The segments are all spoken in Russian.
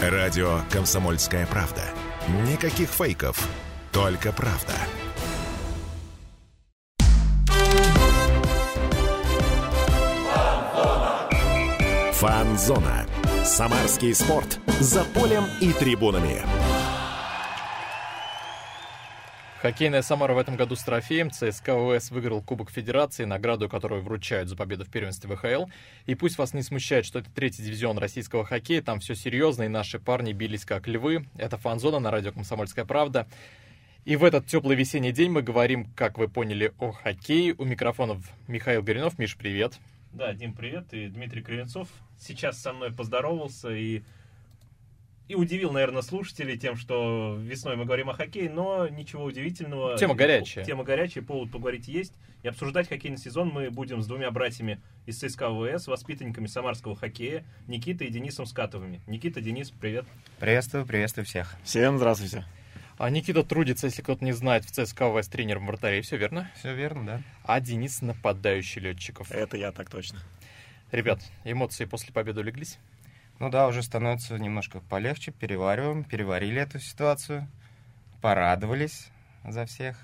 Радио «Комсомольская правда». Никаких фейков, только правда. Фанзона. Самарский спорт. За полем и трибунами. Хоккейная Самара в этом году с трофеем. ЦСКА ОС выиграл Кубок Федерации, награду, которую вручают за победу в первенстве ВХЛ. И пусть вас не смущает, что это третий дивизион российского хоккея, там все серьезно, и наши парни бились как львы. Это фан-зона на радио «Комсомольская правда». И в этот теплый весенний день мы говорим, как вы поняли, о хоккее. У микрофонов Михаил Горинов. Миш, привет. Да, Дим, привет. И Дмитрий Кривенцов сейчас со мной поздоровался и, и удивил, наверное, слушателей тем, что весной мы говорим о хоккее, но ничего удивительного. Тема горячая. Тема горячая, повод поговорить есть. И обсуждать хоккейный сезон мы будем с двумя братьями из ЦСКА ВС, воспитанниками самарского хоккея, Никитой и Денисом Скатовыми. Никита, Денис, привет. Приветствую, приветствую всех. Всем здравствуйте. А Никита трудится, если кто-то не знает, в ЦСКА ВС тренером вратарей, все верно? Все верно, да. А Денис нападающий летчиков. Это я так точно. Ребят, эмоции после победы улеглись? Ну да, уже становится немножко полегче, перевариваем, переварили эту ситуацию, порадовались за всех.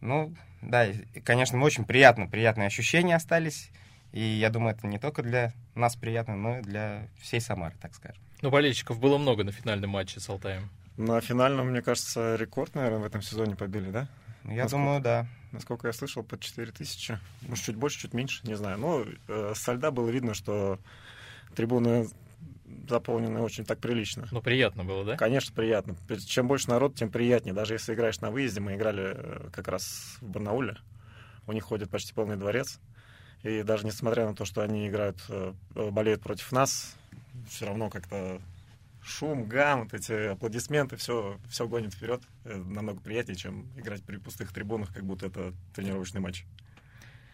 Ну, да, и, конечно, очень приятно, приятные ощущения остались. И я думаю, это не только для нас приятно, но и для всей Самары, так скажем. Ну, болельщиков было много на финальном матче с Алтаем. На финальном, мне кажется, рекорд, наверное, в этом сезоне побили, да? Ну, Я Насколько- думаю, да. Насколько я слышал, под 4 тысячи. Может, чуть больше, чуть меньше, не знаю. Но э, со льда было видно, что трибуны заполнены очень так прилично. Ну, приятно было, да? Конечно, приятно. Чем больше народ, тем приятнее. Даже если играешь на выезде, мы играли э, как раз в Барнауле. У них ходит почти полный дворец. И даже несмотря на то, что они играют, э, болеют против нас, все равно как-то шум, гам, вот эти аплодисменты, все, все гонит вперед. Э, Намного приятнее, чем играть при пустых трибунах, как будто это тренировочный матч.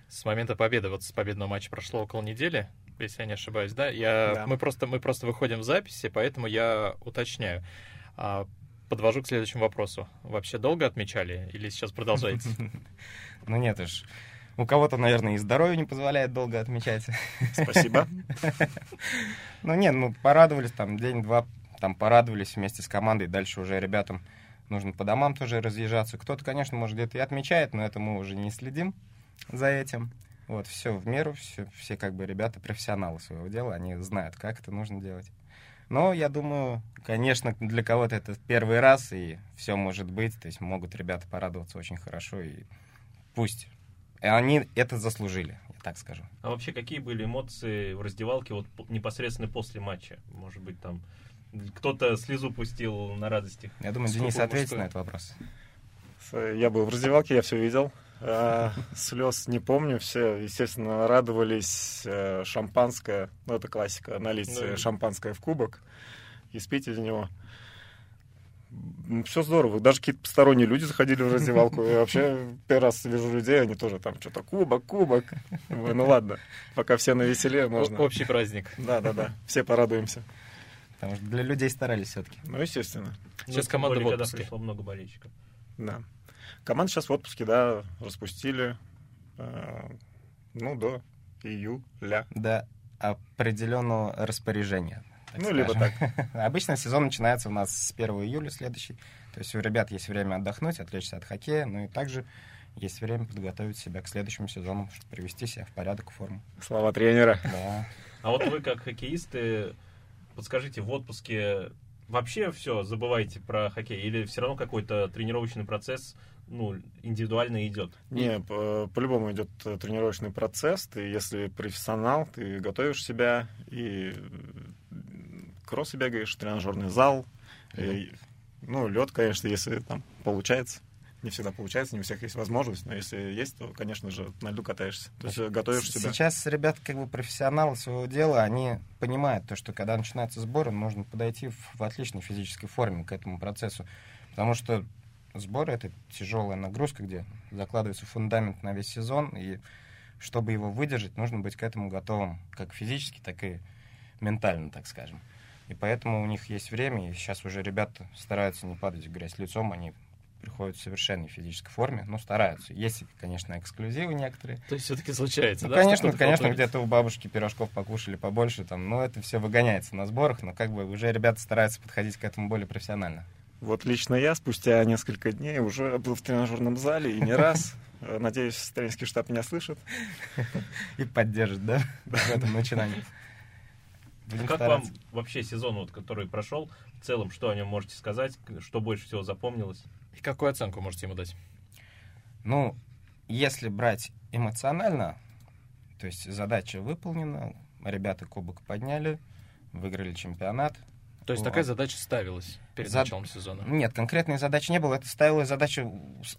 С момента победы, вот с победного матча прошло около недели, если я не ошибаюсь, да? Я, Да. Мы, просто, мы просто выходим в записи, поэтому я уточняю. А, подвожу к следующему вопросу. Вообще долго отмечали или сейчас продолжаете? Ну нет уж. У кого-то, наверное, и здоровье не позволяет долго отмечать. Спасибо. Ну нет, ну порадовались там день-два, там порадовались вместе с командой. Дальше уже ребятам нужно по домам тоже разъезжаться. Кто-то, конечно, может где-то и отмечает, но это мы уже не следим за этим. Вот, все в меру, все, все как бы ребята профессионалы своего дела, они знают, как это нужно делать. Но я думаю, конечно, для кого-то это первый раз, и все может быть, то есть могут ребята порадоваться очень хорошо, и пусть. И они это заслужили, я так скажу. А вообще, какие были эмоции в раздевалке вот непосредственно после матча? Может быть, там кто-то слезу пустил на радости. Я думаю, Денис ответит на этот вопрос. С- Я был в раздевалке, я все видел. А, Слез не помню. Все, естественно, радовались. э, Шампанское, ну это классика, налить Ну, э, шампанское в кубок и спить из него. Все здорово. Даже какие-то посторонние люди заходили в раздевалку. Я вообще первый раз вижу людей, они тоже там что-то кубок, кубок. Ну ладно, пока все на веселе, можно. Общий праздник. Да, да, да. Все порадуемся. Потому что для людей старались все-таки. Ну, естественно. Сейчас тем команда в когда отпуске. пришло много болельщиков. Да. Команда сейчас в отпуске, да, распустили. э, ну, до июля. До определенного распоряжения. так Ну, либо скажем. Обычно сезон начинается у нас с 1 июля следующий. То есть у ребят есть время отдохнуть, отвлечься от хоккея, ну и также есть время подготовить себя к следующему сезону, чтобы привести себя в порядок, в форму. Слова тренера. Да. А вот вы, как хоккеисты, подскажите, в отпуске вообще все забываете про хоккей? Или все равно какой-то тренировочный процесс ну, индивидуально идет? Не, по- по-любому идет э, тренировочный процесс. Ты, если профессионал, ты готовишь себя и кроссы бегаешь, тренажерный зал. и, ну, лед, конечно, если там получается. Не всегда получается, не у всех есть возможность, но если есть, то, конечно же, на льду катаешься. То есть э, готовишь себя. Сейчас ребята как бы профессионалы своего дела, они понимают то, что когда начинаются сборы, нужно подойти в, в отличной физической форме к этому процессу. Потому что сборы — это тяжелая нагрузка, где закладывается фундамент на весь сезон, и чтобы его выдержать, нужно быть к этому готовым, как физически, так и ментально, так скажем. И поэтому у них есть время, и сейчас уже ребята стараются не падать в грязь лицом, они приходят в совершенной физической форме, ну, стараются. Есть, конечно, эксклюзивы некоторые. То есть все-таки случается, Ну, да? конечно, конечно, где-то у бабушки пирожков покушали побольше, там, но это все выгоняется на сборах, но как бы уже ребята стараются подходить к этому более профессионально. Вот лично я спустя несколько дней уже был в тренажерном зале и не раз. Э, Надеюсь, тренерский штаб меня слышит. И поддержит, да, в этом начинании. Будем Как вам стараться. вообще сезон, вот, который прошел, в целом, что о нем можете сказать, что больше всего запомнилось? И какую оценку можете ему дать? Ну, если брать эмоционально, то есть задача выполнена, ребята кубок подняли, выиграли чемпионат. То есть Ну, такая задача ставилась перед Зад- началом сезона. Нет, конкретной задачи не было, это ставилась задача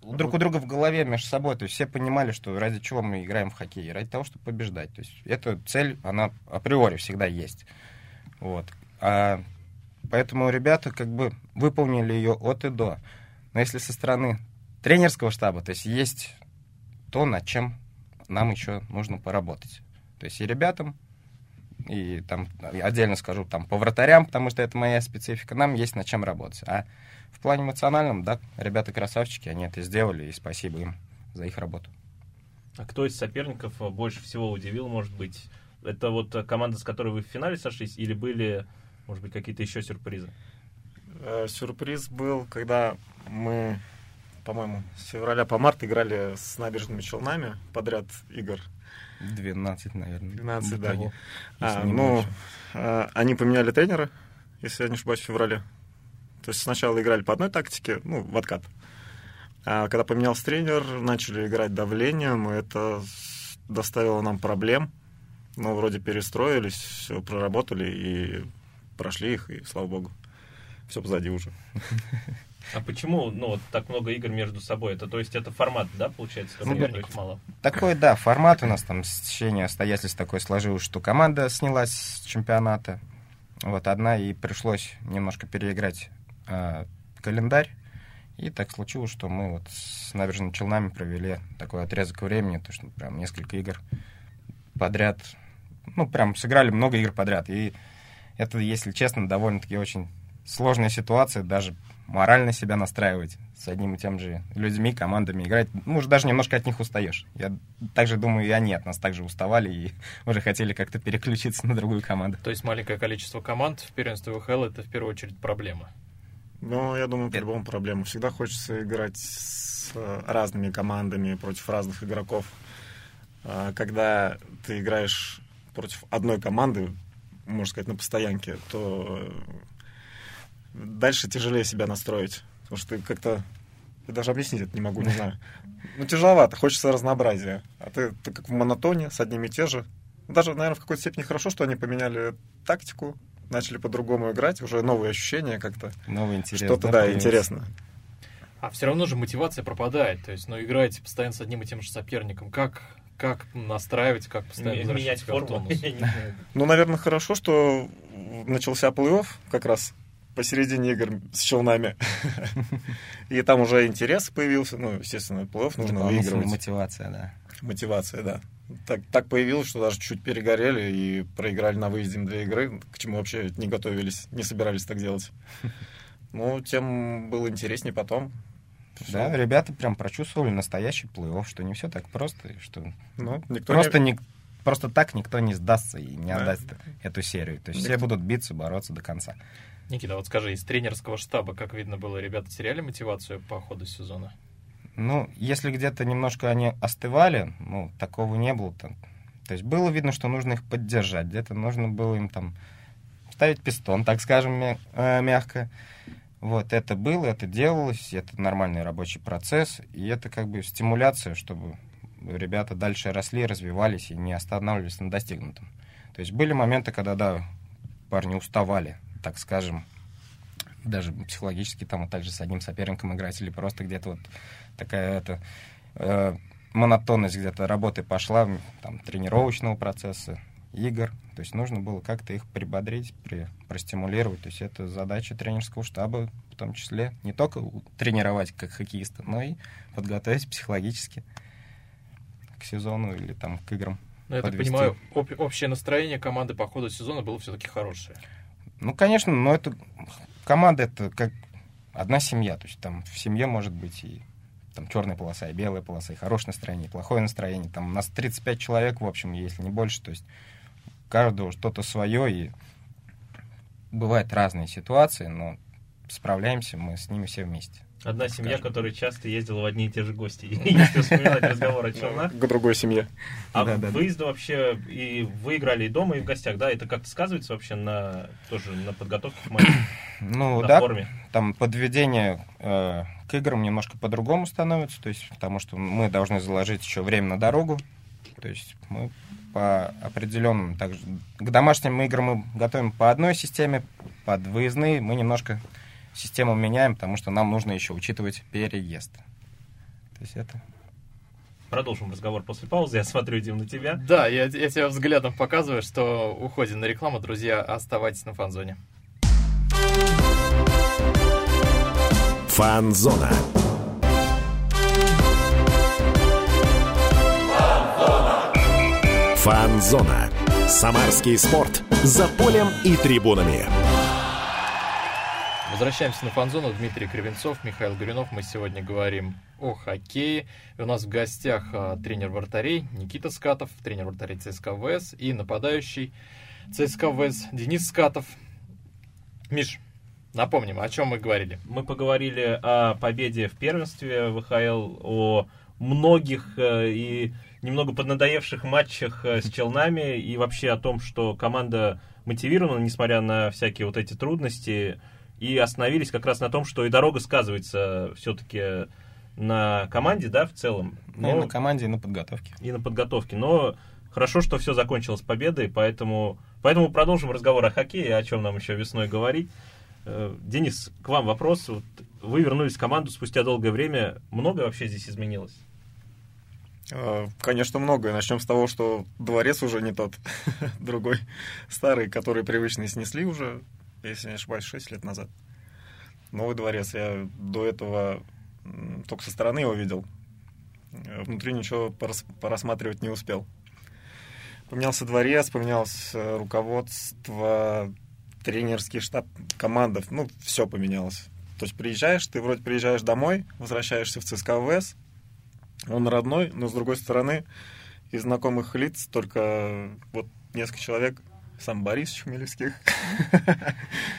друг у друга в голове между собой, то есть все понимали, что ради чего мы играем в хоккей, ради того, чтобы побеждать. То есть эта цель, она априори всегда есть. Вот. А поэтому ребята как бы выполнили ее от и до. Но если со стороны тренерского штаба, то есть есть то, над чем нам еще нужно поработать. То есть и ребятам, и там отдельно скажу там по вратарям, потому что это моя специфика, нам есть над чем работать. А в плане эмоциональном, да, ребята красавчики, они это сделали, и спасибо им за их работу. А кто из соперников э, больше всего удивил, может быть? Это вот э, команда, с которой вы в финале сошлись, или были, может быть, какие-то еще сюрпризы? Э, Сюрприз был, когда мы, по-моему, с февраля по март играли с набережными Челнами подряд игр. 12, наверное. 12, в да. итоге, А, ну, э, они поменяли тренера, если я не ошибаюсь, в феврале. То есть сначала играли по одной тактике, ну, в откат. А когда поменялся тренер, начали играть давлением, и это доставило нам проблем. Ну, вроде перестроились, все проработали и прошли их, и слава богу. Все позади уже. А почему, ну, вот так много игр между собой? Это, то есть, это формат, да, получается, Ну, соперников мало? Такой, да, формат у нас там, течение обстоятельств такое сложилось, что команда снялась с чемпионата. Вот одна, и пришлось немножко переиграть э, календарь. И так случилось, что мы вот с набережными Челнами провели такой отрезок времени, то что прям несколько игр подряд, ну, прям сыграли много игр подряд. И это, если честно, довольно-таки очень сложная ситуация, даже морально себя настраивать с одним и тем же людьми, командами играть. Ну, уже даже немножко от них устаешь. Я также думаю, и они от нас также уставали и уже хотели как-то переключиться на другую команду. То есть маленькое количество команд в первенстве ВХЛ это в первую очередь проблема. Ну, я думаю, Это- по-любому проблема. Всегда хочется играть с э, разными командами против разных игроков. А Когда ты играешь против одной команды, можно сказать, на постоянке, то э, дальше тяжелее себя настроить. Потому что ты как-то... Я даже объяснить это не могу, не знаю. Ну, тяжеловато, хочется разнообразия. А ты, ты как в монотоне, с одними и те же. Даже, наверное, в какой-то степени хорошо, что они поменяли тактику, начали по-другому играть, уже новые ощущения как-то. Новый интерес. Что-то, да, появился? интересно. А все равно же мотивация пропадает. То есть, ну, играете постоянно с одним и тем же соперником. Как, как настраивать, как постоянно Менять форму? тонус? Я не знаю. Ну, наверное, хорошо, что начался плей-офф как раз посередине игр с челнами. И там уже интерес появился. Ну, естественно, плей-офф нужно выигрывать. мотивация, да. Мотивация, да. Так, так появилось, что даже чуть перегорели и проиграли на выезде для игры, к чему вообще не готовились, не собирались так делать. Ну, тем было интереснее потом. Да, Всё. ребята прям прочувствовали настоящий плей-офф, что не все так просто, и что Ну, никто просто, не... не... просто так никто не сдастся и не Да. отдаст эту серию. То есть все Никто- будут биться, бороться до конца. Никита, вот скажи, из тренерского штаба, как видно было, ребята теряли мотивацию по ходу сезона? Ну, если где-то немножко они остывали, ну, такого не было. Там. То есть было видно, что нужно их поддержать. Где-то нужно было им там ставить пистон, так скажем, э, мягко. Вот, это было, это делалось, это нормальный рабочий процесс, и это как бы стимуляция, чтобы ребята дальше росли, развивались и не останавливались на достигнутом. То есть были моменты, когда, да, парни уставали, так скажем, даже психологически там вот так же с одним соперником играть, или просто где-то вот такая это э, монотонность где-то работы пошла, там, тренировочного процесса, игр. То есть нужно было как-то их прибодрить, при, простимулировать. То есть это задача тренерского штаба в том числе. Не только тренировать как хоккеиста, но и подготовить психологически к сезону или там к играм. Ну, я так понимаю, об- общее настроение команды по ходу сезона было все-таки хорошее. Ну, конечно, но это команда это как одна семья. То есть там в семье может быть и там черная полоса, и белая полоса, и хорошее настроение, и плохое настроение. Там у нас 35 человек, в общем, если не больше. То есть каждого что-то свое, и бывают разные ситуации, но справляемся мы с ними все вместе. Одна семья, скажем. которая часто ездила в одни и те же гости. Если вспоминать разговор о Челнах. К другой семье. А выезды вообще, и вы играли и дома, и в гостях, да? Это как-то сказывается вообще на тоже на подготовке к матчу, Ну да, форме? там подведение э, к играм немножко по-другому становится, то есть потому что мы должны заложить еще время на дорогу, то есть мы по определенным также к домашним играм мы готовим по одной системе, под выездные мы немножко систему меняем, потому что нам нужно еще учитывать переезд. То есть это Продолжим разговор после паузы. Я смотрю, Дим, на тебя. Да, я, я тебе взглядом показываю, что уходим на рекламу. Друзья, оставайтесь на фан-зоне. Фанзона. Фанзона. Самарский спорт. За полем и трибунами. Возвращаемся на фан-зону. Дмитрий Кривенцов, Михаил Горюнов. Мы сегодня говорим о хоккее. И у нас в гостях а, тренер вратарей Никита Скатов, тренер вратарей ЦСКА ВС и нападающий ЦСКА ВС Денис Скатов. Миш, напомним, о чем мы говорили. Мы поговорили о победе в первенстве ВХЛ, о многих э, и немного поднадоевших матчах э, с Челнами и вообще о том, что команда мотивирована, несмотря на всякие вот эти трудности, и остановились как раз на том, что и дорога сказывается все-таки на команде, да, в целом. ну, и Но- на команде, и на подготовке. и на подготовке. Но хорошо, что все закончилось победой, поэтому, поэтому продолжим разговор о хоккее, о чем нам еще весной говорить. Э, Денис, к вам вопрос. Вот вы вернулись в команду спустя долгое время. Многое вообще здесь изменилось? Э, Конечно, многое. Начнем с того, что дворец уже не тот, другой, старый, который привычный снесли уже, если не ошибаюсь, 6 лет назад. Новый дворец. Я до этого только со стороны его видел. Э, Внутри ничего порас- порассматривать не успел. Поменялся дворец, поменялось э, руководство, тренерский штаб, команда. Ну, все поменялось. То есть приезжаешь, ты вроде приезжаешь домой, возвращаешься в ЦСКА ВС, он родной, но с другой стороны, из знакомых лиц только вот несколько человек, сам Борис Хмельевских,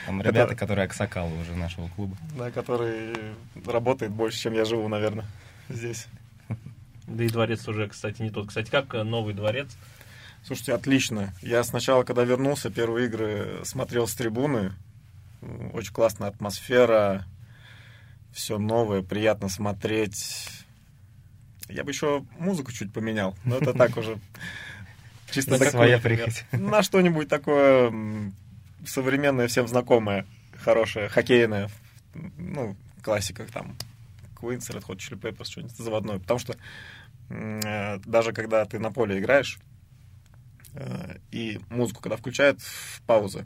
Там Это- ребята, которые Аксакалы уже нашего клуба. да, который работает больше, чем я живу, наверное, здесь. Да и дворец уже, кстати, не тот. Кстати, как новый дворец? Слушайте, отлично. Я сначала, когда вернулся, первые игры смотрел с трибуны. Очень классная атмосфера, все новое, приятно смотреть. Я бы еще музыку чуть поменял, но это так уже чисто На Своя прихоть. на что-нибудь такое современное, всем знакомое, хорошее, хоккейное. Ну, классика там. Queens, Red Hot Chili Peppers, что-нибудь заводное. Потому что э, даже когда ты на поле играешь, э, и музыку, когда включают в паузы,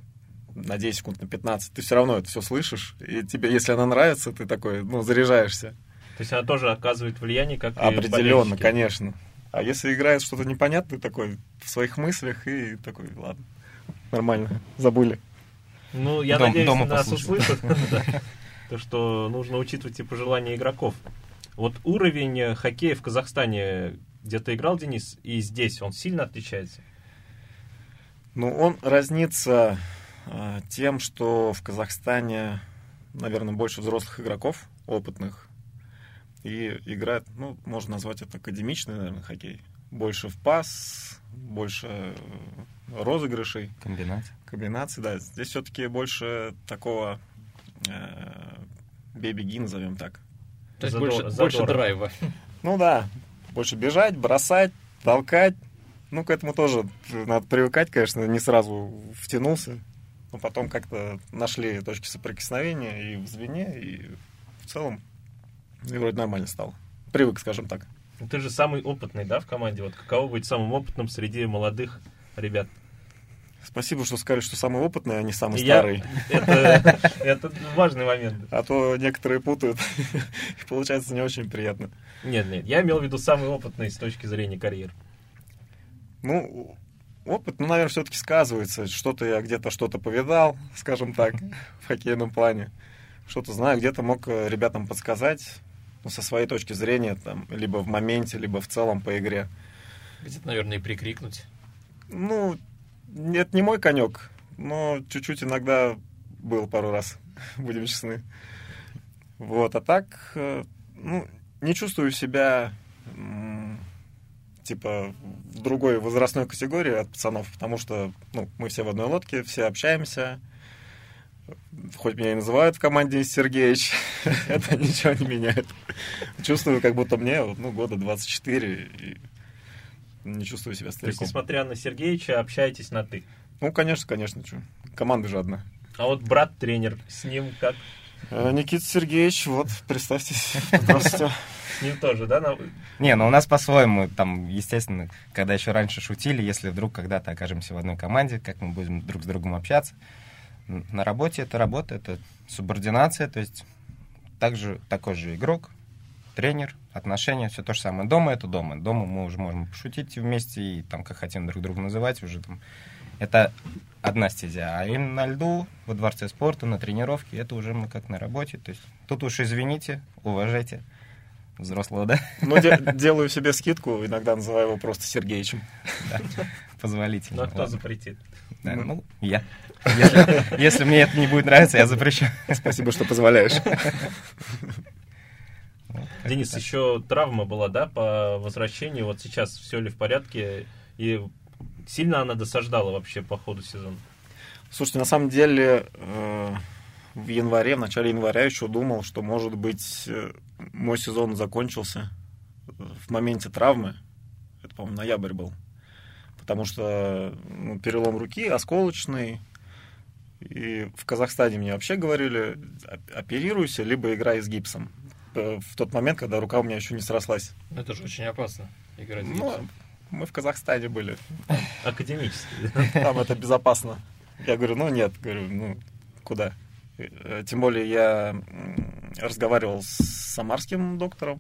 на 10 секунд, на 15, ты все равно это все слышишь, и тебе, если она нравится, ты такой, ну, заряжаешься. То есть она тоже оказывает влияние, как Определенно, конечно. А если играет что-то непонятное, ты такой в своих мыслях и такой, ладно, нормально, забыли. Ну, я Дом- надеюсь, дома нас услышат. То, что нужно учитывать и пожелания игроков. Вот уровень хоккея в Казахстане, где ты играл, Денис, и здесь он сильно отличается? Ну, он разнится э, тем, что в Казахстане, наверное, больше взрослых игроков, опытных, и играет, ну, можно назвать это академичный, наверное, хоккей. Больше в пас, больше э, розыгрышей, Комбинация. комбинаций, да. Здесь все-таки больше такого э, бей-беги, назовем так. То есть Задор- больше, задора. больше драйва. Ну да, больше бежать, бросать, толкать. Ну, к этому тоже надо привыкать, конечно, не сразу втянулся. Но потом как-то нашли точки соприкосновения и в звене, и в целом и вроде нормально стало. Привык, скажем так. Ну, Ты же самый опытный, да, в команде? Вот каково быть самым опытным среди молодых ребят? Спасибо, что сказали, что самый опытный, а не самый я- старый. Это, это важный момент. А то некоторые путают, и получается не очень приятно. Нет, нет, я имел в виду самый опытный с точки зрения карьеры. Ну, опыт, ну, наверное, все-таки сказывается. Что-то я где-то что-то повидал, скажем так, в хоккейном плане. что-то знаю, где-то мог э, ребятам подсказать, ну, со своей точки зрения, там, либо в моменте, либо в целом по игре. Где-то, наверное, и прикрикнуть. Ну, это не мой конек, но чуть-чуть иногда был пару раз, будем честны. Вот, а так, э, ну, не чувствую себя типа в другой возрастной категории от пацанов, потому что ну, мы все в одной лодке, все общаемся. Хоть меня и называют в команде Сергеевич, это ничего не меняет. Чувствую, как будто мне ну, года 24, и не чувствую себя То есть, стариком. несмотря на Сергеевича, общаетесь на «ты». Ну, конечно, конечно, чё. команда же одна. А вот брат-тренер, с ним как? Э, Никита Сергеевич, вот, представьтесь, здравствуйте. С ним тоже, да? на- Не, ну у нас по-своему, там, естественно, когда еще раньше шутили, если вдруг когда-то окажемся в одной команде, как мы будем друг с другом общаться. На работе это работа, это субординация, то есть также такой же игрок, тренер, отношения, все то же самое. Дома это дома. Дома мы уже можем пошутить вместе и там как хотим друг друга называть уже там. Это одна стезя. А именно на льду, во дворце спорта, на тренировке, это уже мы как на работе. То есть тут уж извините, уважайте взрослого, да? Ну, де- делаю себе скидку, иногда называю его просто Сергеичем. Позволительно. Ну, а кто ладно. запретит? Да, ну, я. Если, если мне это не будет нравиться, я запрещу. Спасибо, что позволяешь. Денис, еще травма была, да, по возвращению. Вот сейчас все ли в порядке? И сильно она досаждала вообще по ходу сезона? Слушайте, на самом деле, э, в январе, в начале января еще думал, что, может быть, э, мой сезон закончился в моменте травмы. Это, по-моему, ноябрь был. Потому что ну, перелом руки, осколочный. И в Казахстане мне вообще говорили, «Оп- оперируйся, либо играй с гипсом. Э, В тот момент, когда рука у меня еще не срослась. Ну, это же очень опасно, играть с Ну, гипсом. мы в Казахстане были. Академически. Там это безопасно. Я говорю, ну нет, говорю, ну куда? Э, Тем более я разговаривал с самарским доктором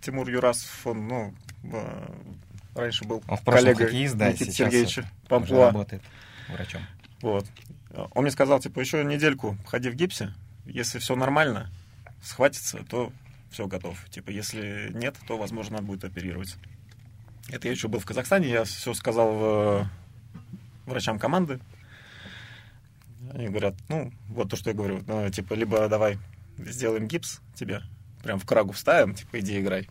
Тимур Юрасов, он, ну, э, раньше был Он в коллегой хоккеист, да, Никиты сейчас Сергеевича Памплуа. работает врачом. Вот. Он мне сказал, типа, еще недельку ходи в гипсе, если все нормально, схватится, то все готов. Типа, если нет, то, возможно, надо будет оперировать. Это я еще был в Казахстане, я все сказал в- врачам команды. Они говорят, ну, вот то, что я говорю, ну, типа, либо давай сделаем гипс тебе, прям в крагу вставим, типа, иди играй.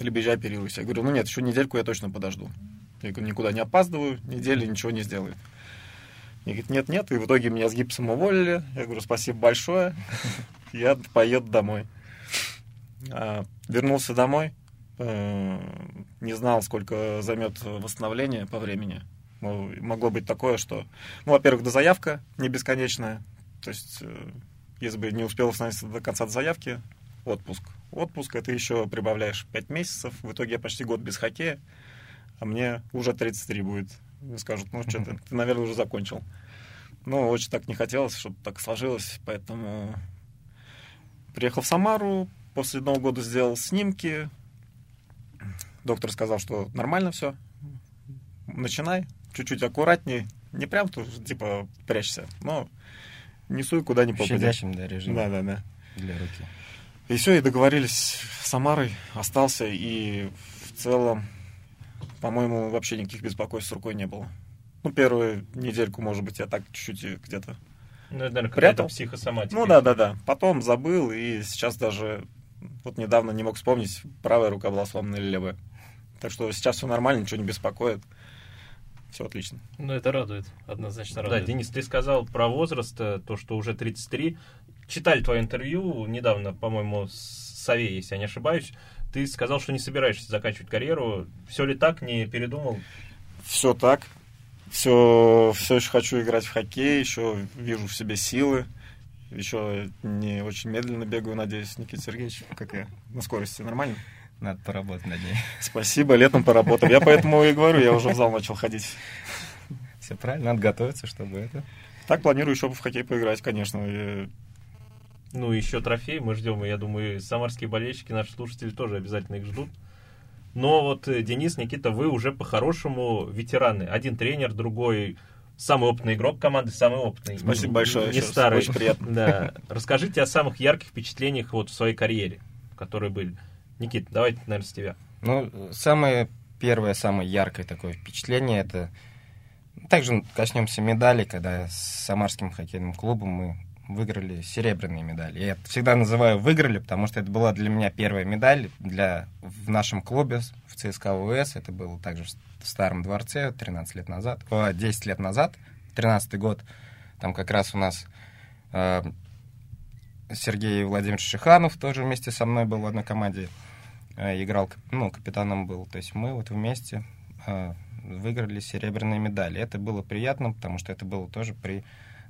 Либо езжай оперируйся. Я говорю, ну нет, еще недельку я точно подожду. Я говорю, никуда не опаздываю, недели ничего не сделает. Мне говорит, нет, нет, и в итоге меня с гипсом уволили. Я говорю, спасибо большое, я поеду домой. А, вернулся домой, э, не знал, сколько займет восстановление по времени. Могло быть такое, что, ну, во-первых, дозаявка не бесконечная, то есть, э, если бы не успел восстановиться до конца заявки, отпуск. Отпуск, это еще прибавляешь 5 месяцев, в итоге я почти год без хоккея, а мне уже 33 будет. И скажут, ну, что ты, ты, наверное, уже закончил. Ну, очень так не хотелось, чтобы так сложилось, поэтому приехал в Самару, после Нового года сделал снимки. Доктор сказал, что нормально все. Начинай, чуть-чуть аккуратнее. Не прям тут, типа, прячься, но не суй куда ни В попадя. щадящем, да, режиме Да, да, да. для руки. И все, и договорились с Самарой, остался, и в целом, по-моему, вообще никаких беспокойств с рукой не было. Ну, первую недельку, может быть, я так чуть-чуть где-то... Ну, это, наверное, Прятал? психосоматика. Ну, да-да-да. Потом забыл, и сейчас даже... Вот недавно не мог вспомнить, правая рука была сломана или левая. Так что сейчас все нормально, ничего не беспокоит. Все отлично. Ну, это радует, однозначно Да, радует. Денис, ты сказал про возраст, э, то, что уже 33. Читали твое интервью недавно, по-моему, с Савей, если я не ошибаюсь. Ты сказал, что не собираешься заканчивать карьеру. Все ли так, не передумал? Все так. Все, все еще хочу играть в хоккей, еще вижу в себе силы. Еще не очень медленно бегаю, надеюсь, Никита Сергеевич, как я, на скорости нормально. Надо поработать над ней. Спасибо, летом поработал. Я поэтому и говорю, я уже в зал начал ходить. Все правильно, надо готовиться, чтобы это... Так планирую еще в хоккей поиграть, конечно. Ну, еще трофей мы ждем, и я думаю, самарские болельщики, наши слушатели тоже обязательно их ждут. Но вот, э, Денис, Никита, вы уже по-хорошему ветераны. Один тренер, другой самый опытный игрок команды, самый опытный. Спасибо большое. Не еще раз. старый. Очень приятно. Да. Расскажите о самых ярких впечатлениях вот в своей карьере, которые были. Никит, давайте, наверное, с тебя. Ну, самое первое, самое яркое такое впечатление, это... Также коснемся медалей, когда с Самарским хоккейным клубом мы выиграли серебряные медали. Я это всегда называю выиграли, потому что это была для меня первая медаль для, в нашем клубе в ЦСКА УС. Это было также в Старом дворце 13 лет назад, о, 10 лет назад, 13 год. Там как раз у нас э, Сергей Владимирович Шиханов тоже вместе со мной был в одной команде. Э, играл, ну, капитаном был. То есть мы вот вместе э, выиграли серебряные медали. Это было приятно, потому что это было тоже при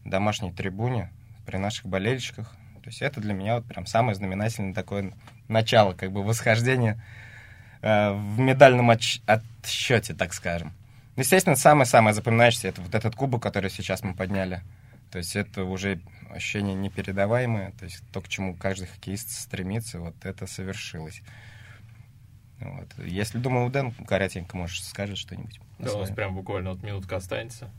домашней трибуне, при наших болельщиках. То есть это для меня вот прям самое знаменательное такое начало, как бы восхождение э, в медальном отч- отсчете, так скажем. Естественно, самое-самое запоминающееся это вот этот кубок, который сейчас мы подняли. То есть это уже ощущение непередаваемое, то есть то, к чему каждый хоккеист стремится, вот это совершилось. Вот. Если, думаю, Дэн коротенько, можешь скажет что-нибудь. Да, у нас прям буквально вот минутка останется.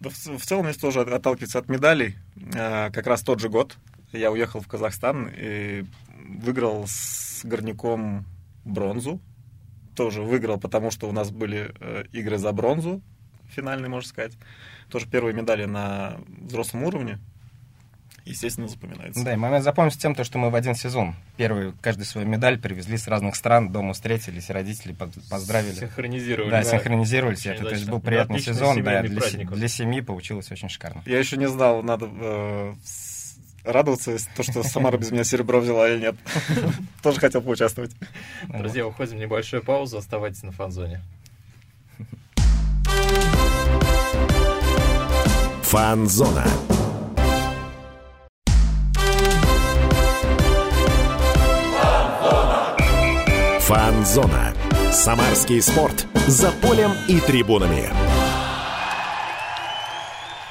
В, целом, если тоже от- отталкиваться от медалей, э, как раз тот же год я уехал в Казахстан и выиграл с горняком бронзу. Тоже выиграл, потому что у нас были э, игры за бронзу, финальные, можно сказать. Тоже первые медали на взрослом уровне. Естественно, запоминается. Да, и момент запомнился тем, то, что мы в один сезон первый, каждый свою медаль привезли с разных стран, дома встретились, родители поздравили. Синхронизировали. Да, да. синхронизировались. Очень Это то есть был приятный отличный сезон, да, для, праздник. для семьи получилось очень шикарно. Я еще не знал, надо э, радоваться, если то, что Самара без меня серебро взяла или нет. Тоже хотел поучаствовать. Друзья, уходим в небольшую паузу, оставайтесь на фан-зоне. Фанзона. Фанзона. Самарский спорт. За полем и трибунами.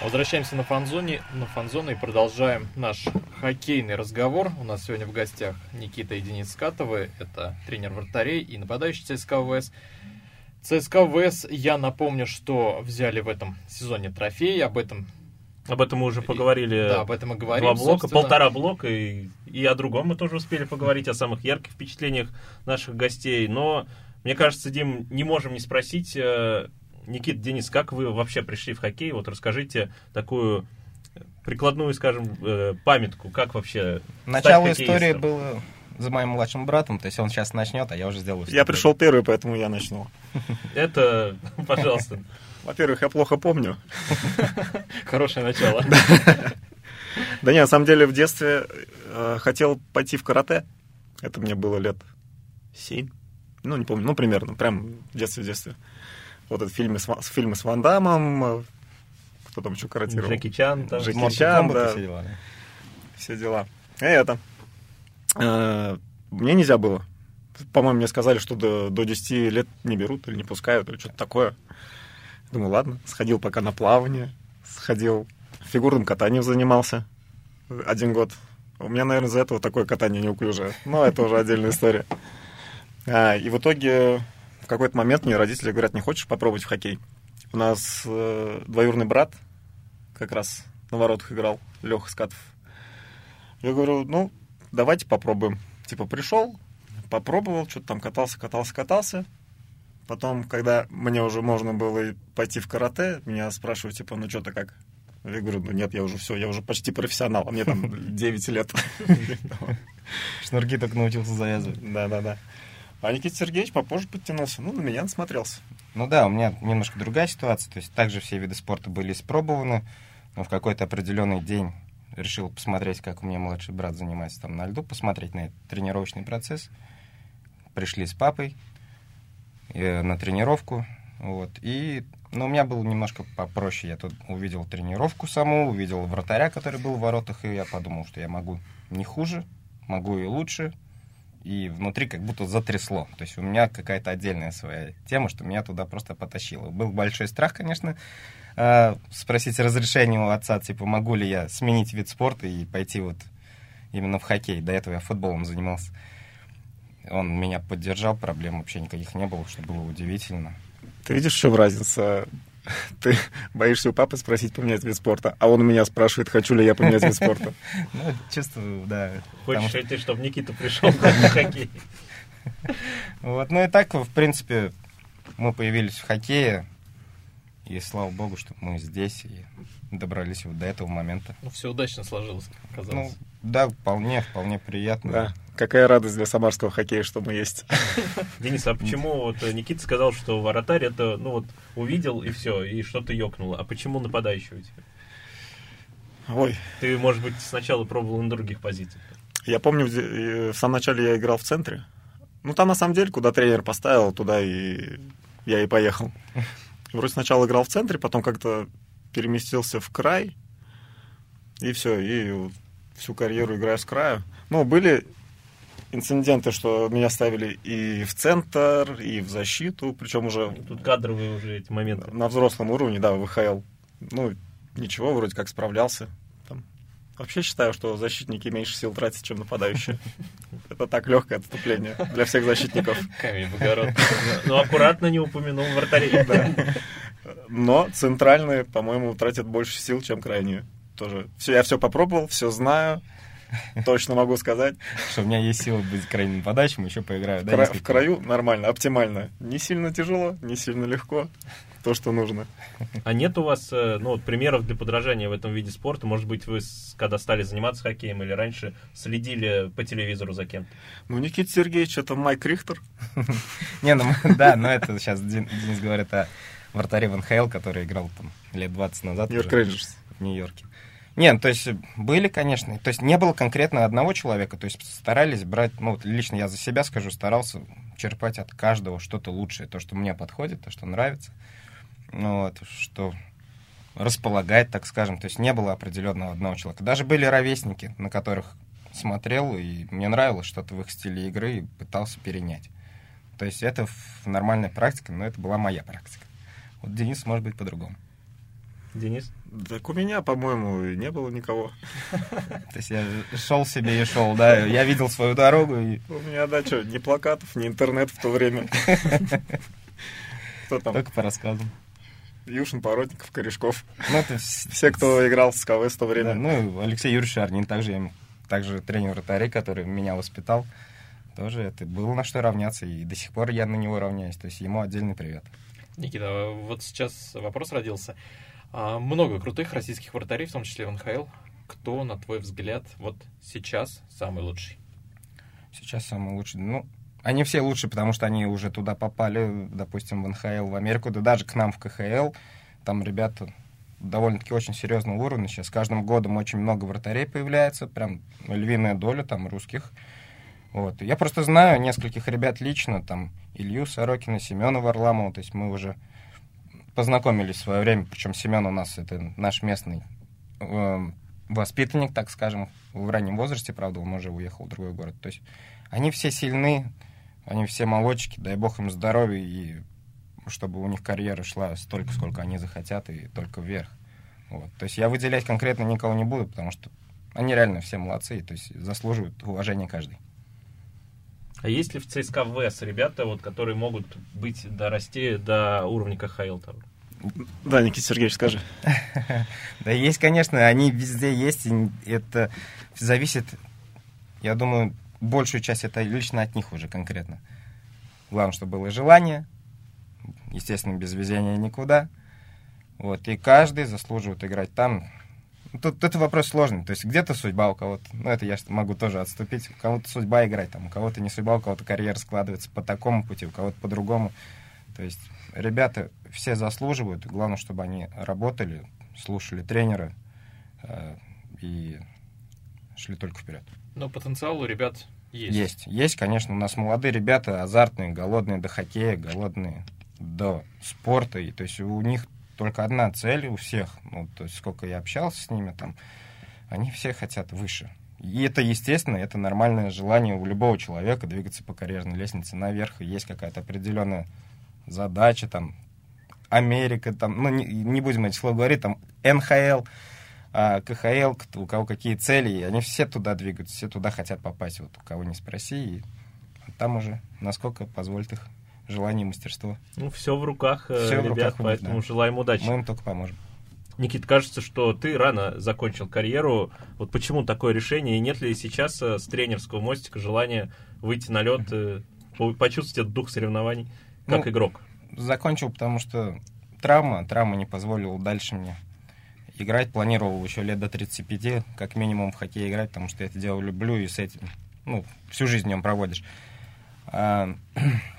Возвращаемся на фанзоне, на фанзону и продолжаем наш хоккейный разговор. У нас сегодня в гостях Никита Скатовы. Это тренер вратарей и нападающий ЦСКА ВС. ЦСКА ВС, я напомню, что взяли в этом сезоне трофей. Об этом, Об этом мы уже поговорили. да, об этом и говорим. Два блока, собственно. полтора блока, и, и о другом мы тоже успели поговорить, о самых ярких впечатлениях наших гостей. Но, мне кажется, Дим, не можем не спросить, э, Никит, Денис, как вы вообще пришли в хоккей? Вот расскажите такую прикладную, скажем, э, памятку, как вообще Начало стать истории было за моим младшим братом, то есть он сейчас начнет, а я уже сделаю. Я пришел первый, поэтому я начну. Это, пожалуйста, Во-первых, я плохо помню. Хорошее начало. Да не, на самом деле в детстве э, хотел пойти в карате. Это мне было лет семь. Ну, не помню, ну, примерно, прям в детстве, в детстве. Вот это фильмы с, фильмы с Ван Дамом, э, кто там еще каратировал? Джеки Чан, там, Джеки Чан, да. все дела, все дела. И это. Э, Мне нельзя было. По-моему, мне сказали, что до, до 10 лет не берут или не пускают, или что-то такое. Думаю, ладно. Сходил пока на плавание, сходил фигурным катанием занимался один год. У меня, наверное, из-за этого такое катание неуклюжее. Но это уже отдельная история. А, и в итоге в какой-то момент мне родители говорят, не хочешь попробовать в хоккей? У нас э, двоюродный брат как раз на воротах играл, Леха Скатов. Я говорю, ну, давайте попробуем. Типа пришел, попробовал, что-то там катался, катался, катался. Потом, когда мне уже можно было пойти в карате, меня спрашивают, типа, ну что-то как? Я говорю, ну нет, я уже все, я уже почти профессионал, а мне там 9 лет. Шнурки только научился завязывать. Да-да-да. А Никита Сергеевич попозже подтянулся. Ну, на меня насмотрелся. Ну да, у меня немножко другая ситуация. То есть также все виды спорта были испробованы, но в какой-то определенный день решил посмотреть, как у меня младший брат занимается там на льду, посмотреть на этот тренировочный процесс. Пришли с папой на тренировку. Вот. И но у меня было немножко попроще. Я тут увидел тренировку саму, увидел вратаря, который был в воротах, и я подумал, что я могу не хуже, могу и лучше. И внутри как будто затрясло. То есть у меня какая-то отдельная своя тема, что меня туда просто потащило. Был большой страх, конечно, э, спросить разрешение у отца, типа, могу ли я сменить вид спорта и пойти вот именно в хоккей. До этого я футболом занимался. Он меня поддержал, проблем вообще никаких не было, что было удивительно. Ты видишь, в чем разница Ты боишься у папы спросить поменять вид спорта, а он у меня спрашивает, хочу ли я поменять вид спорта. Ну, чувствую, да. Хочешь, потому... чтобы Никита пришел на хоккей? Вот, ну и так, в принципе, мы появились в хоккее, и слава богу, что мы здесь и добрались вот до этого момента. Ну, все удачно сложилось, казалось. Ну, да, вполне, вполне приятно. Да. Какая радость для самарского хоккея, что мы есть. Денис, а почему вот Никита сказал, что вратарь это, ну вот, увидел и все, и что-то ёкнуло. А почему нападающий у тебя? Ой. Ты, может быть, сначала пробовал на других позициях? Я помню, в самом начале я играл в центре. Ну, там, на самом деле, куда тренер поставил, туда и я и поехал. Вроде сначала играл в центре, потом как-то переместился в край, и все, и всю карьеру играю с краю. Ну, были инциденты, что меня ставили и в центр, и в защиту, причем уже... Тут кадровые уже эти моменты. На взрослом уровне, да, в ВХЛ. Ну, ничего, вроде как справлялся. Там. Вообще считаю, что защитники меньше сил тратят, чем нападающие. Это так легкое отступление для всех защитников. Камень в. Ну, аккуратно не упомянул вратарей. Но центральные, по-моему, тратят больше сил, чем крайние. Тоже. Все, я все попробовал, все знаю. Точно могу сказать. Что у меня есть сила быть крайним подачем, еще поиграю. Да, в краю нормально, оптимально. Не сильно тяжело, не сильно легко. То, что нужно. А нет у вас э, ну, вот, примеров для подражания в этом виде спорта? Может быть, вы, когда стали заниматься хоккеем или раньше, следили по телевизору за кем-то? Ну, Никита Сергеевич, это Майк Рихтер. Не, ну да, но это сейчас Денис говорит о вратаре Ван Хейл, который играл там лет 20 назад. Нью-Йорк Рейнджерс. В Нью-Йорке. Нет, то есть были, конечно. То есть не было конкретно одного человека. То есть старались брать, ну вот лично я за себя скажу, старался черпать от каждого что-то лучшее, то, что мне подходит, то, что нравится. Ну, вот, что располагает, так скажем. То есть не было определенного одного человека. Даже были ровесники, на которых смотрел, и мне нравилось что-то в их стиле игры, и пытался перенять. То есть это нормальная практика, но это была моя практика. Вот Денис может быть по-другому. Денис? Так у меня, по-моему, не было никого. То есть я шел себе и шел, да, я видел свою дорогу. И... У меня, да, что, ни плакатов, ни интернет в то время. Кто там? Только по рассказам. Юшин, Поротников, Корешков. Ну, это все, кто играл в СКВ в то время. Да, ну, Алексей Юрьевич Шарнин, также, я, также тренер вратарей, который меня воспитал. Тоже это было на что равняться, и до сих пор я на него равняюсь. То есть ему отдельный привет. Никита, вот сейчас вопрос родился. А, много крутых российских вратарей, в том числе в НХЛ. Кто, на твой взгляд, вот сейчас самый лучший? Сейчас самый лучший. Ну, они все лучшие, потому что они уже туда попали, допустим, в НХЛ, в Америку, да даже к нам в КХЛ. Там ребята довольно-таки очень серьезного уровня. Сейчас каждым годом очень много вратарей появляется, прям львиная доля там русских. Вот. Я просто знаю нескольких ребят лично, там Илью Сорокина, Семена Варламова, то есть мы уже познакомились в свое время, причем Семен у нас это наш местный э, воспитанник, так скажем, в раннем возрасте, правда, он уже уехал в другой город. То есть они все сильны, они все молодчики, дай бог им здоровья, и чтобы у них карьера шла столько, сколько они захотят, и только вверх. Вот. То есть я выделять конкретно никого не буду, потому что они реально все молодцы, то есть заслуживают уважения каждый. А есть ли в ЦСКА ВС ребята, вот, которые могут быть дорасти до уровня КХЛ? Там? Да, Никита Сергеевич, скажи. Да есть, конечно, они везде есть, и это зависит, я думаю, большую часть это лично от них уже конкретно. Главное, чтобы было желание, естественно, без везения никуда. Вот, и каждый заслуживает играть там, Тут это вопрос сложный. То есть где-то судьба у кого-то, ну это я могу тоже отступить, у кого-то судьба играть, там, у кого-то не судьба, у кого-то карьера складывается по такому пути, у кого-то по-другому. То есть ребята все заслуживают, главное, чтобы они работали, слушали тренера э, и шли только вперед. Но потенциал у ребят есть. Есть, есть, конечно. У нас молодые ребята, азартные, голодные до хоккея, голодные до спорта. И, то есть у них только одна цель у всех, ну, то есть сколько я общался с ними там, они все хотят выше. И это естественно, это нормальное желание у любого человека двигаться по карьерной лестнице наверх, и есть какая-то определенная задача, там, Америка, там, ну, не, не будем эти слова говорить, там, НХЛ, а, КХЛ, у кого какие цели, и они все туда двигаются, все туда хотят попасть, вот у кого не спроси, и там уже насколько позволит их желание и мастерство. Ну, все в руках э, Всё в ребят, руках у них, поэтому да. желаем удачи. Мы им только поможем. Никит, кажется, что ты рано закончил карьеру. Вот почему такое решение? И нет ли сейчас э, с тренерского мостика желания выйти на лед, э, по- почувствовать этот дух соревнований как Ну, игрок? Закончил, потому что травма, травма не позволила дальше мне играть. Планировал еще лет до 35, как минимум в хоккей играть, потому что я это дело люблю и с этим, ну, всю жизнь в нем проводишь. А,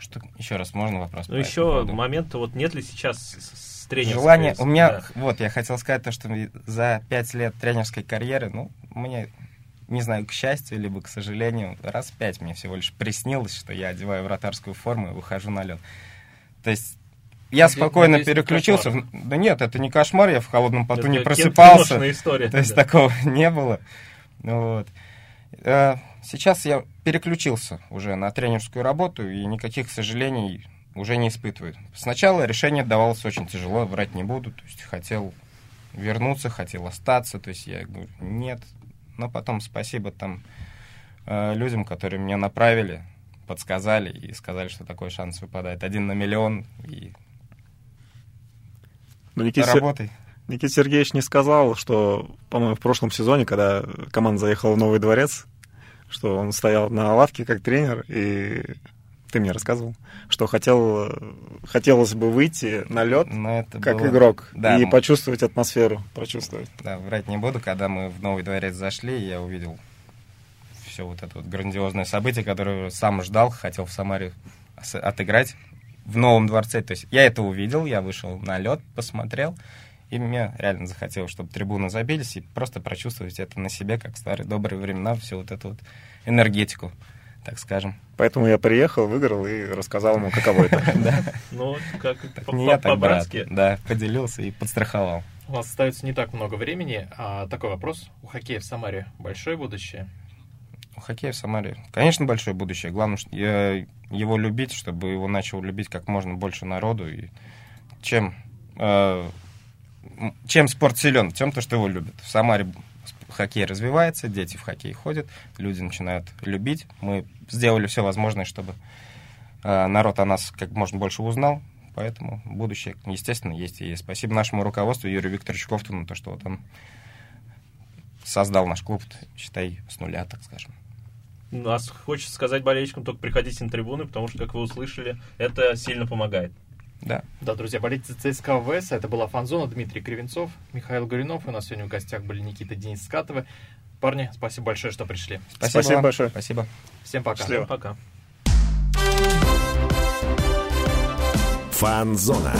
что еще раз можно вопрос? Ну, еще момент, вот нет ли сейчас с, тренерской- Желание, у меня, Да. вот, я хотел сказать то, что за пять лет тренерской карьеры, ну, мне, не знаю, к счастью, либо к сожалению, раз пять мне всего лишь приснилось, что я одеваю вратарскую форму и выхожу на лед. То есть я спокойно не переключился. Да нет, это не кошмар, я в холодном поту не Это просыпался. киношная история. То есть да. такого не было. Вот. Сейчас я переключился уже на тренерскую работу и никаких сожалений уже не испытываю. Сначала решение давалось очень тяжело, врать не буду. То есть хотел вернуться, хотел остаться. То есть я говорю, нет. Но потом спасибо там э, людям, которые меня направили, подсказали и сказали, что такой шанс выпадает. Один на миллион и Но Никита, Сер- работай. Никита Сергеевич не сказал, что, по-моему, в прошлом сезоне, когда команда заехала в Новый дворец, что он стоял на лавке как тренер, и ты мне рассказывал, что хотел, хотелось бы выйти на лед как было- игрок Да, и м- почувствовать атмосферу, прочувствовать. Да, врать не буду, когда мы в Новый дворец зашли, я увидел все вот это вот грандиозное событие, которое сам ждал, хотел в Самаре отыграть в Новом дворце. То есть я это увидел, я вышел на лед, посмотрел, и мне реально захотелось, чтобы трибуны забились, и просто прочувствовать это на себе, как в старые добрые времена, всю вот эту вот энергетику, так скажем. Поэтому я приехал, выиграл и рассказал ему, каково это. Ну, как по-братски. Да, поделился и подстраховал. У вас остается не так много времени. А такой вопрос. У хоккея в Самаре большое будущее? У хоккея в Самаре, конечно, большое будущее. Главное, что я- его любить, чтобы его начал любить как можно больше народу. И чем, э, чем спорт силен, тем то, что его любят. В Самаре хоккей развивается, дети в хоккей ходят, люди начинают любить. Мы сделали все возможное, чтобы э, народ о нас как можно больше узнал. Поэтому будущее, естественно, есть и. Спасибо нашему руководству Юрию Викторовичу Кофтуну, то, что вот он создал наш клуб, считай, с нуля, так скажем. Нас хочется сказать болельщикам, только приходите на трибуны, потому что, как вы услышали, это сильно помогает. Да. Да, друзья, болельцы ЦСКА ВС. Это была Фанзона, Дмитрий Кривенцов, Михаил Горюнов. И у нас сегодня в гостях были Никита Денис Скатовы. Парни, спасибо большое, что пришли. Спасибо, Спасибо вам. большое. Спасибо. Всем пока. Счастливо. Пока. Фанзона.